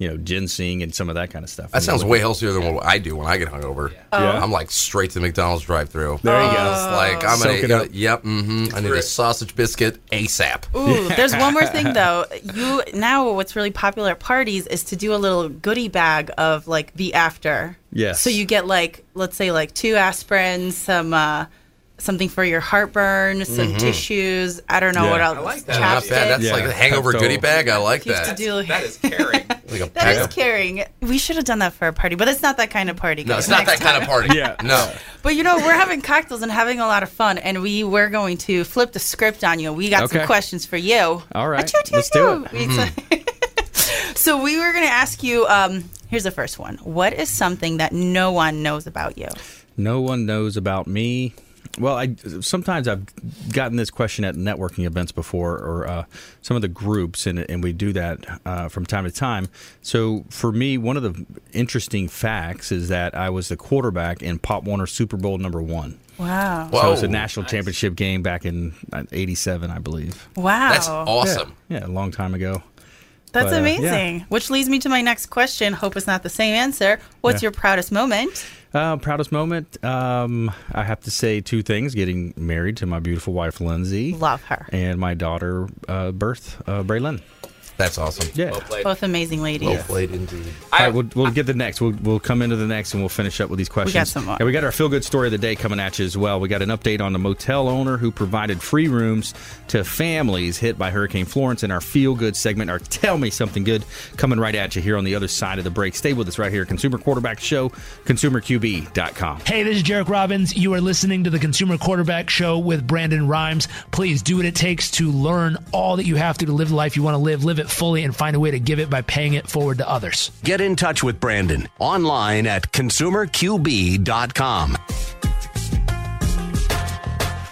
you know ginseng and some of that kind of stuff. That sounds way healthier than what I do when I get hungover. Yeah. I'm like straight to the McDonald's drive-through. There you go. It's like I'm Soak it gonna. up. Yep. Mm-hmm. I need a sausage biscuit ASAP. Ooh, there's one more thing *laughs* though. You now what's really popular at parties is to do a little goodie bag of like the after. Yes. So you get like let's say like two aspirins, some uh something for your heartburn, some Mhm. tissues. I don't know Yeah. what else. I like that. Not bad. That's like a hangover goodie bag. I like Used that. To do, that is *laughs* caring. Like a that pack is of- caring. We should have done that for a party, but it's not that kind of party. No, guys. it's not Next that kind of party. *laughs* yeah. No. But you know, we're having cocktails and having a lot of fun, and we were going to flip the script on you. We got Okay. some questions for you. All right, Achoo, achoo, let's do it. achoo. *laughs* So we were going to ask you. Um, here's the first one. What is something that no one knows about you? No one knows about me. Well, I sometimes I've gotten this question at networking events before, or uh, some of the groups, and and we do that uh, from time to time. So for me, one of the interesting facts is that I was the quarterback in Pop Warner Super Bowl number one. Wow. So it was a national championship game back in '87, I believe. Wow. That's awesome. Yeah, yeah, a long time ago. That's But, uh, amazing. yeah. Which leads me to my next question. Hope it's not the same answer. What's Yeah. your proudest moment? Uh, proudest moment, um, I have to say two things: getting married to my beautiful wife Lindsay, love her, and my daughter uh, birth, uh, Braylon. That's awesome. Yeah, Both amazing ladies. Well played indeed. All right, we'll, we'll get the next. We'll, we'll come into the next and we'll finish up with these questions. We got some more. And we got our feel good story of the day coming at you as well. We got an update on the motel owner who provided free rooms to families hit by Hurricane Florence in our feel good segment. Our tell me something good coming right at you here on the other side of the break. Stay with us right here. Consumer Quarterback Show, consumerqb.com. Hey, this is Jairek Robbins. You are listening to the Consumer Quarterback Show with Brandon Rhymes. Please do what it takes to learn all that you have to to live the life you want to live, live it fully, and find a way to give it by paying it forward to others. Get in touch with Brandon online at consumerqb.com.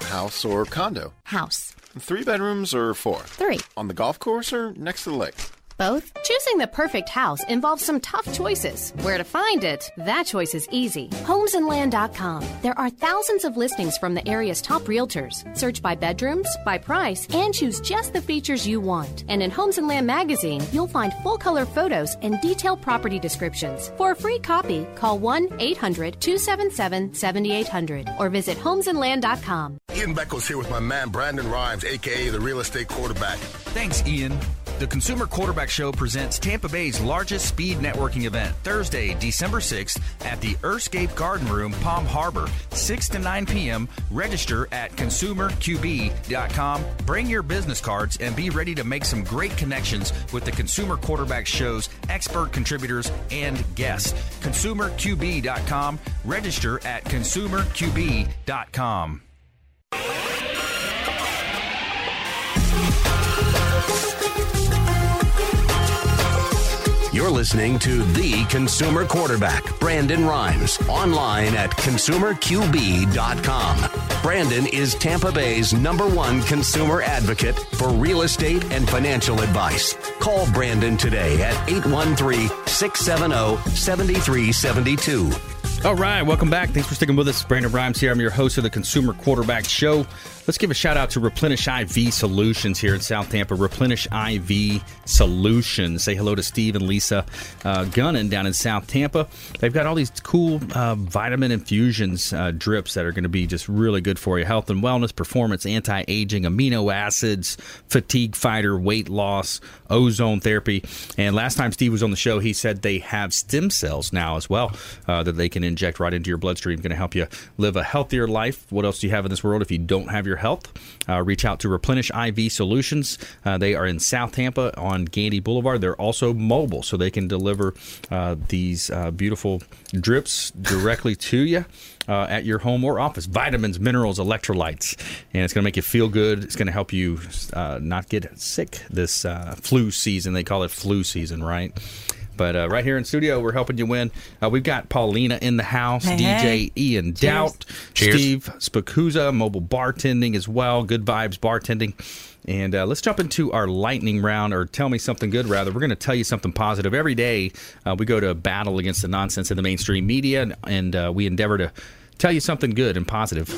House or condo? House. Three bedrooms or four? Three. On the golf course or next to the lake? Both? Choosing the perfect house involves some tough choices. Where to find it? That choice is easy. Homesandland.com. There are thousands of listings from the area's top realtors. Search by bedrooms, by price, and choose just the features you want. And in Homes and Land magazine, you'll find full color photos and detailed property descriptions. For a free copy, call 1 800 277 7800 or visit homesandland.com. Ian Beckles here with my man Brandon Rhymes, aka the real estate quarterback. Thanks, Ian. The Consumer Quarterback Show presents Tampa Bay's largest speed networking event Thursday, December 6th at the Earthscape Garden Room, Palm Harbor, 6 to 9 p.m. Register at consumerqb.com. Bring your business cards and be ready to make some great connections with the Consumer Quarterback Show's expert contributors and guests. ConsumerQB.com. Register at consumerqb.com. You're listening to The Consumer Quarterback, Brandon Rhymes, online at consumerqb.com. Brandon is Tampa Bay's number one consumer advocate for real estate and financial advice. Call Brandon today at 813 670 7372. All right, welcome back. Thanks for sticking with us. Brandon Rhymes here. I'm your host of the Consumer Quarterback Show. Let's give a shout out to Replenish IV Solutions here in South Tampa. Replenish IV Solutions. Say hello to Steve and Lisa uh, Gunnan down in South Tampa. They've got all these cool uh, vitamin infusions, uh, drips that are going to be just really good for you. Health and wellness, performance, anti aging, amino acids, fatigue fighter, weight loss, ozone therapy. And last time Steve was on the show, he said they have stem cells now as well uh, that they can inject right into your bloodstream. Going to help you live a healthier life. What else do you have in this world if you don't have your health? Uh, reach out to Replenish IV Solutions. Uh, they are in South Tampa on Gandy Boulevard. They're also mobile, so they can deliver uh, these uh, beautiful drips directly to you. Uh, at your home or office, vitamins, minerals, electrolytes, and it's going to make you feel good. It's going to help you uh, not get sick this uh, flu season. They call it flu season, right? But uh, right here in studio, we're helping you win. Uh, we've got Paulina in the house, Hey, DJ hey. Ian Cheers. Doubt, Cheers. Steve Spicuzza, mobile bartending as well, good vibes bartending. And uh, let's jump into our lightning round, or tell me something good, rather. We're going to tell you something positive. Every day, uh, we go to battle against the nonsense in the mainstream media, and, and uh, we endeavor to tell you something good and positive.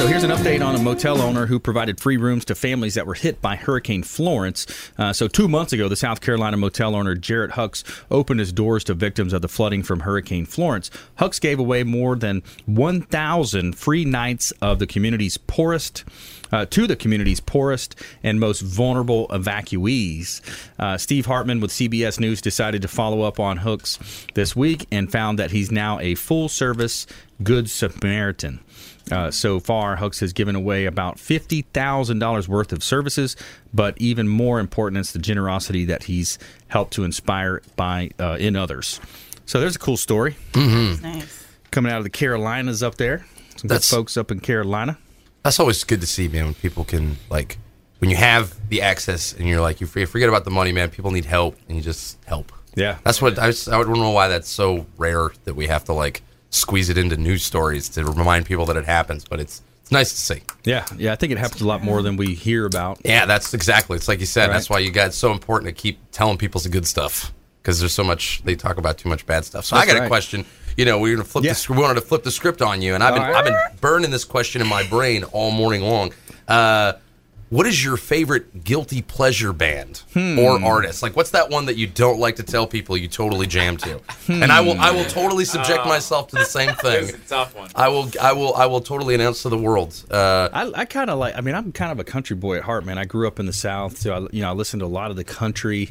So here's an update on a motel owner who provided free rooms to families that were hit by Hurricane Florence. Uh, so, two months ago, the South Carolina motel owner Jarrett Hucks opened his doors to victims of the flooding from Hurricane Florence. Hucks gave away more than 1,000 free nights of the community's poorest uh, to the community's poorest and most vulnerable evacuees. Uh, Steve Hartman with CBS News decided to follow up on Hooks this week and found that he's now a full service Good Samaritan. Uh, so far, Hooks has given away about $50,000 worth of services, but even more important is the generosity that he's helped to inspire by uh, in others. So there's a cool story. Mm-hmm. Nice. Coming out of the Carolinas up there. Some good folks up in Carolina. That's always good to see, man. When people can like, when you have the access and you're like, you forget forget about the money, man. People need help, and you just help. Yeah. That's what I, was, I don't know why that's so rare that we have to like squeeze it into news stories to remind people that it happens, but it's it's nice to see. Yeah, yeah, I think it happens a lot more than we hear about. Yeah, that's exactly. It's like you said. Right. That's why you got it's so important to keep telling people some good stuff because there's so much they talk about too much bad stuff. So I That's got a question. You know, we're gonna flip Yeah. this. We wanted to flip the script on you, and I've been right. I've been burning this question in my brain all morning long. Uh, what is your favorite guilty pleasure band Hmm. or artist? Like, what's that one that you don't like to tell people you totally jam to? And I will I will totally subject Oh. myself to the same *laughs* thing. A tough one. I will I will I will totally announce to the world. Uh, I, I kind of like. I mean, I'm kind of a country boy at heart, man. I grew up in the South, so I, you know, I listen to a lot of the country.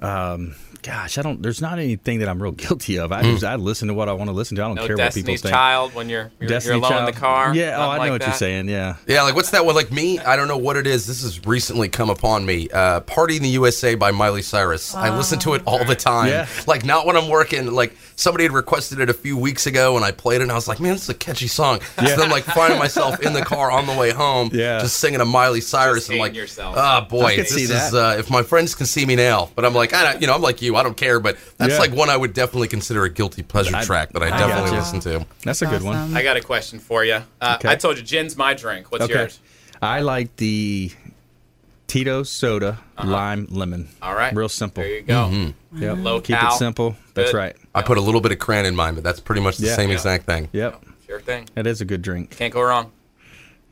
Um, gosh, I don't. There's not anything that I'm real *laughs* guilty of. I just I listen to what I want to listen to. I don't No care what people Destiny's think. Child when you're you're, Destiny you're alone Child. in the car. Yeah. Oh, I know like what you're saying. Yeah. Yeah, like what's that one? Like me, I don't know what it is. This has recently come upon me. Uh, "Party in the USA" by Miley Cyrus. I listen to it all the time. Yeah. Like not when I'm working. Like somebody had requested it a few weeks ago, and I played it, and I was like, "Man, this is a catchy song." Yeah. So then, like finding myself in the car on the way home, *laughs* Yeah. just singing a Miley Cyrus, and like, yourself. ah, boy, I could this see is that. uh, if my friends can see me now. But I'm like, I don't, you know, I'm like you. I don't care. But that's Yeah. like one I would definitely consider a guilty pleasure I- track that I I definitely gotcha. listen to. That's a good one. I got a question for you. Uh, Okay. I told you gin's my drink. What's Okay. yours? I like the Tito's soda, lime, lemon. Uh-huh. All right. Real simple. There you go. Mm-hmm. Yep. Low Keep cal. it simple. That's Good. right. I put a little bit of cran in mine, but that's pretty much the Yeah. same Yeah. exact thing. Yep. Sure thing. It is a good drink. Can't go wrong.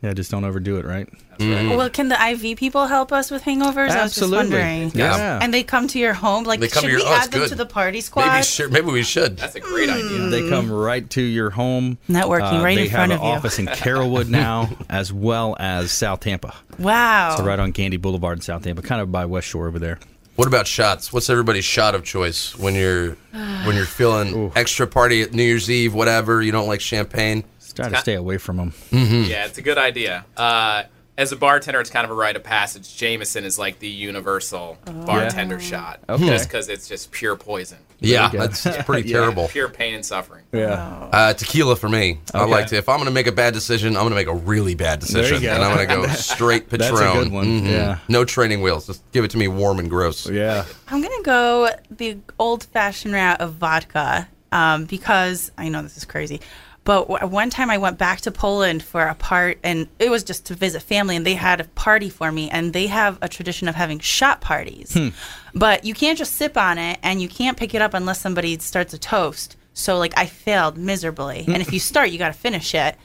Yeah, just don't overdo it, right? Mm. Well, can the IV people help us with hangovers? I was just Absolutely. wondering. Yeah. And they come to your home. Like, They come should to your- we oh, add them good. to the party squad? Maybe sure, maybe we should. That's a great idea. They come right to your home. Uh, Networking right they in front of you. They have of an office in Carrollwood *laughs* now, as well as South Tampa. Wow. So right on Gandy Boulevard in South Tampa, kind of by West Shore over there. What about shots? What's everybody's shot of choice when you're when you're feeling *sighs* extra party at New Year's Eve, whatever? You don't like champagne. Just try to stay away from them. Yeah, it's a good idea. Uh, as a bartender, it's kind of a rite of passage. Jameson is like the universal bartender shot, Okay. just because it's just pure poison, Yeah, that's it's pretty *laughs* Yeah. terrible. pure pain and suffering. Yeah. Uh, tequila for me. I like to. If I'm going to make a bad decision, I'm going to make a really bad decision, and I'm going to go *laughs* straight Patron. That's a good one, yeah. No training wheels. Just give it to me warm and gross. Yeah. I'm gonna go the old-fashioned route of vodka um, because I know this is crazy, but one time I went back to Poland for a part, and it was just to visit family, and they had a party for me, and they have a tradition of having shot parties, hmm. but you can't just sip on it, and you can't pick it up unless somebody starts a toast. So like I failed miserably, and if you hmm. start, you got to finish it.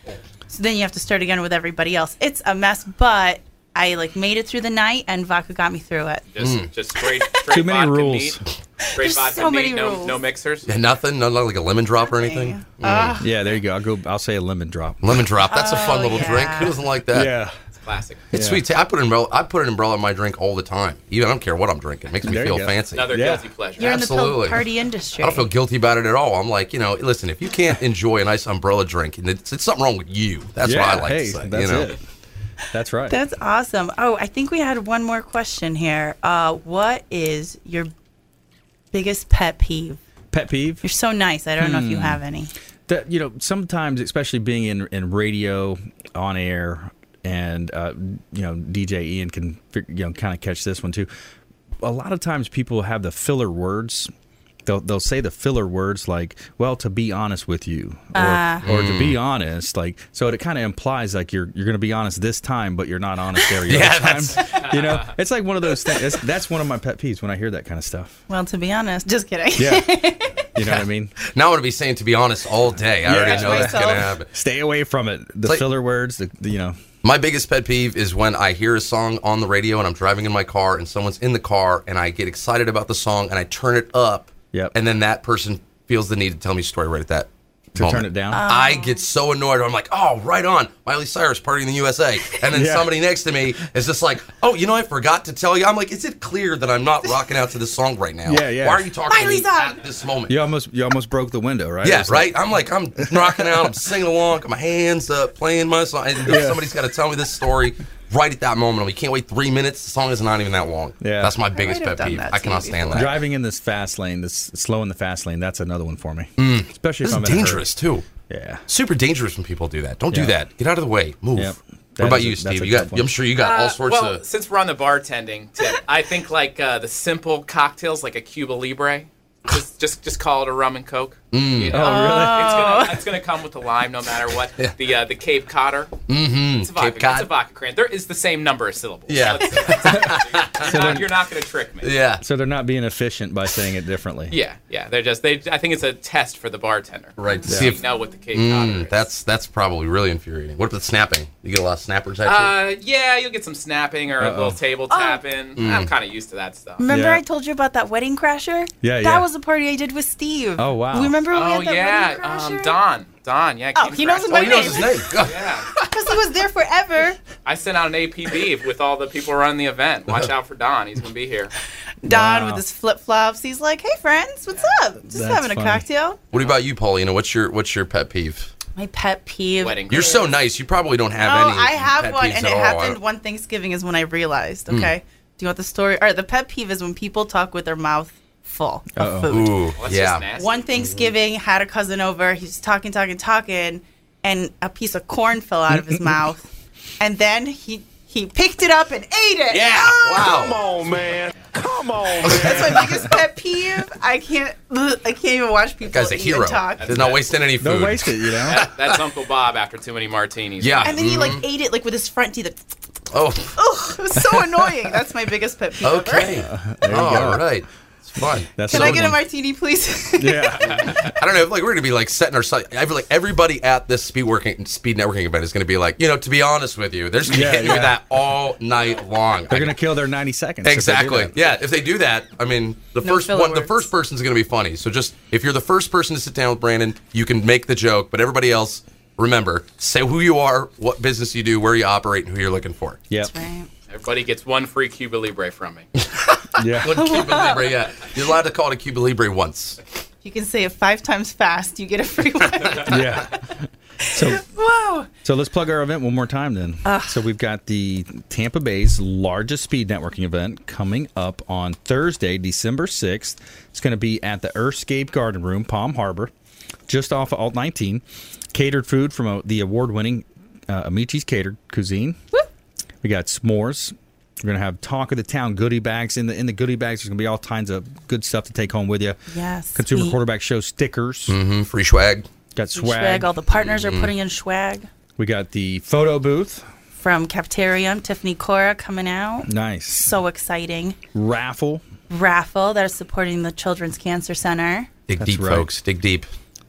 So then you have to start again with everybody else. It's a mess, but. I like made it through the night, and vodka got me through it. Just, just straight, *laughs* straight Too many vodka rules. neat. Straight There's vodka so neat, many no, rules. no mixers. Yeah, nothing. No, not like a lemon drop or anything. Ah. Yeah, there you go. I'll go. I'll say a lemon drop. Lemon drop. That's a fun Oh, little yeah. drink. Who doesn't like that? Yeah. It's classic. It's Yeah. sweet. tea. I put an umbrella. I put an umbrella in my drink all the time. Even I don't care what I'm drinking. It makes me There feel go. fancy. Another Yeah. guilty pleasure. You're in the party industry. I don't feel guilty about it at all. I'm like, you know, listen, if you can't enjoy a nice umbrella drink, and it's, it's something wrong with you. That's yeah, what I like hey, to say. That's you know? it. That's right. That's awesome. Oh, I think we had one more question here. Uh, what is your biggest pet peeve? Pet peeve. You're so nice. I don't know if you have any. that you know sometimes especially being in in radio on air and uh, you know dj ian can you know kind of catch this one too a lot of times people have the filler words they'll, they'll say the filler words like well to be honest with you or, Ah. or to be honest like so it kind of implies like you're you're going to be honest this time but you're not honest every *laughs* Yeah, other time *laughs* you know it's like one of those things that's, that's one of my pet peeves when i hear that kind of stuff Well, to be honest, just kidding. yeah *laughs* you know what i mean Now I'm going to be saying, to be honest, all day. I already Catch know that's going to happen. stay away from it the like- filler words the, the you know My biggest pet peeve is when I hear a song on the radio and I'm driving in my car and someone's in the car and I get excited about the song and I turn it up. Yep. And then that person feels the need to tell me a story right at that To moment. turn it down? I get so annoyed. I'm like, oh, right on. Miley Cyrus partying in the USA. And then *laughs* Yeah. somebody next to me is just like, oh, you know, I forgot to tell you. I'm like, is it clear that I'm not rocking out to this song right now? Yeah, yeah. Why are you talking Miley's to me on. at this moment? You almost you almost broke the window, right? Yeah, It's like- right. I'm like, I'm rocking out. I'm singing along. Got my hands up, playing my song. And Yeah. somebody's got to tell me this story right at that moment. We can't wait three minutes. The song is not even that long. Yeah. that's my biggest pet peeve. I to cannot you stand that. Driving in this fast lane, this slow in the fast lane, that's another one for me. Especially This if I'm is in dangerous too. Yeah. Super dangerous when people do that. Don't Yeah. do that. Get out of the way. Move. Yep. What about is a- you, Steve? You got. one. I'm sure you got all Uh, sorts well, of. since we're on the bartending tip, *laughs* I think like uh, the simple cocktails, like a Cuba Libre, just just just call it a rum and coke. Mm. You know? Oh, really? It's gonna, it's gonna come with the lime no matter what. The uh, the Cape Codder. Mm-hmm. It's a vodka. Cape Cod. It's a vodka cran. There is the same number of syllables. Yeah. *laughs* So it's- you're, not, you're not gonna trick me. Yeah. So they're not being efficient by saying it differently. Yeah, yeah. They're just they. I think it's a test for the bartender. Right. To To see if know what the Cape Codder Mm, is. that's that's probably really infuriating. What about snapping? You get a lot of snappers at you. Uh, yeah, you'll get some snapping or a Uh-oh. little table Oh. tapping. Mm. I'm kind of used to that stuff. Remember Yeah. I told you about that wedding crasher? Yeah, yeah. That yeah. was a party I did with Steve. Oh, wow. Remember when we Oh had that yeah, wedding crasher? um, Don. Don, yeah. Oh, King he knows Crash. my oh, he knows his name. *laughs* Yeah, Because he was there forever. *laughs* I sent out an APB with all the people running the event. Watch out for Don. He's gonna be here. Don Wow. with his flip flops. He's like, "Hey friends, what's up? Just That's having a funny. cocktail." What about you, Paulina? What's your what's your pet peeve? My pet peeve. Wedding. You're so nice. You probably don't have oh, any. I have pet one, peeves and it all. Happened one Thanksgiving is when I realized. Hmm. Okay, do you want the story? All right, the pet peeve is when people talk with their mouth full Uh-oh. of food. Ooh, Well, that's yeah. just nasty. One Thanksgiving, had a cousin over. He's talking, talking, talking, and a piece of corn fell out of his mouth, and then he he picked it up and ate it. Yeah. Ah! Wow. Come on, man. Come on, *laughs* That's my biggest pet peeve. I can't. I can't even watch people Guy's a eat hero. and talk. Does not wasting any food. Don't waste it, you know? That, that's Uncle Bob after too many martinis. Yeah. And then he like ate it like with his front teeth. Like, Oh, Ugh, it was so annoying. That's my biggest pet peeve. okay. *laughs* There you All go. right. It's *laughs* fun. That's Can the I get a martini, please? *laughs* Yeah. I don't know. Like we're gonna be like setting our sight. I feel like everybody at this speed working speed networking event is gonna be like, you know, to be honest with you, they're just gonna Yeah, hit you with yeah. that all night long. They're gonna kill their 90 seconds. if they do Exactly. that. Yeah. If they do that, I mean, the No first filler one, the words. first person's going to be funny. So just if you're the first person to sit down with Brandon, you can make the joke. But everybody else, remember, say who you are, what business you do, where you operate, and who you're looking for. Yep. right. Everybody gets one free Cuba Libre from me. *laughs* Yeah. One Cuba *laughs* Libre, yeah. You're allowed to call it a Cuba Libre once. You can say it five times fast. You get a free one. *laughs* Yeah. So wow. So let's plug our event one more time then. So we've got the Tampa Bay's largest speed networking event coming up on Thursday, December 6th. It's going to be at the Earthscape Garden Room, Palm Harbor, just off of Alt 19. Catered food from uh, the award winning uh, Amici's Catered Cuisine. We got s'mores. We're gonna have talk of the town goodie bags. In the in the goodie bags, there's gonna be all kinds of good stuff to take home with you. Yes. Consumer Sweet. Quarterback Show stickers. Mm-hmm. Free swag. Got Swag. swag. All the partners Mm-hmm. are putting in swag. We got the photo booth. From Cafeterium, Tiffany Cora coming out. Nice. So exciting. Raffle. Raffle that is supporting the Children's Cancer Center. Dig That's deep, right. folks. Dig deep.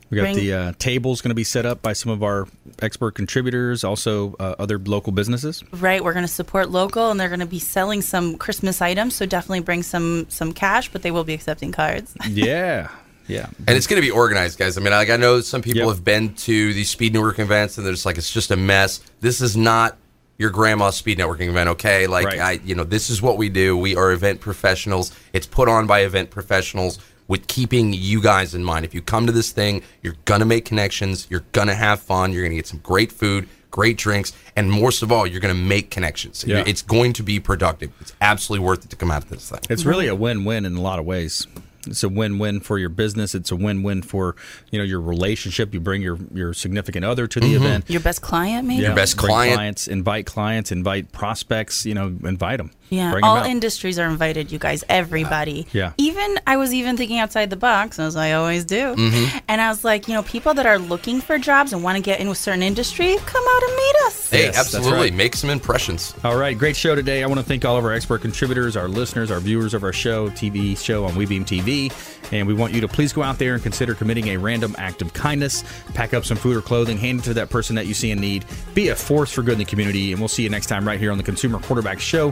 We got Bring- the uh, tables going to be set up by some of our expert contributors, also uh, other local businesses. Right, we're going to support local, and they're going to be selling some Christmas items. So definitely bring some some cash, but they will be accepting cards. *laughs* Yeah, yeah. And it's going to be organized, guys. I mean, like I know some people Yep. have been to these speed networking events, and they're just like, it's just a mess. This is not your grandma's speed networking event, okay? Like, Right. I, you know, this is what we do. We are event professionals. It's put on by event professionals with keeping you guys in mind. If you come to this thing, you're gonna make connections. You're gonna have fun. You're gonna get some great food, great drinks, and most of all, you're gonna make connections. Yeah. It's going to be productive. It's absolutely worth it to come out of this thing. It's really a win-win in a lot of ways. It's a win-win for your business. It's a win-win for you know your relationship. You bring your your significant other to the Mm-hmm. event. Your best client, maybe. Your best Bring client. clients, invite clients, invite prospects. You know, invite them. Yeah, Bring 'em all industries are invited, you guys, everybody. Yeah. Even I was even thinking outside the box, as I always do. Mm-hmm. And I was like, you know, people that are looking for jobs and want to get in a certain industry, come out and meet us. Hey, Yes, absolutely. right. Make some impressions. All right, great show today. I want to thank all of our expert contributors, our listeners, our viewers of our show, TV show on WeBeam TV. And we want you to please go out there and consider committing a random act of kindness. Pack up some food or clothing, hand it to that person that you see in need. Be a force for good in the community. And we'll see you next time right here on the Consumer Quarterback Show.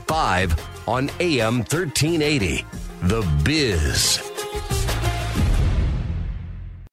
at 5 on AM 1380. The Biz.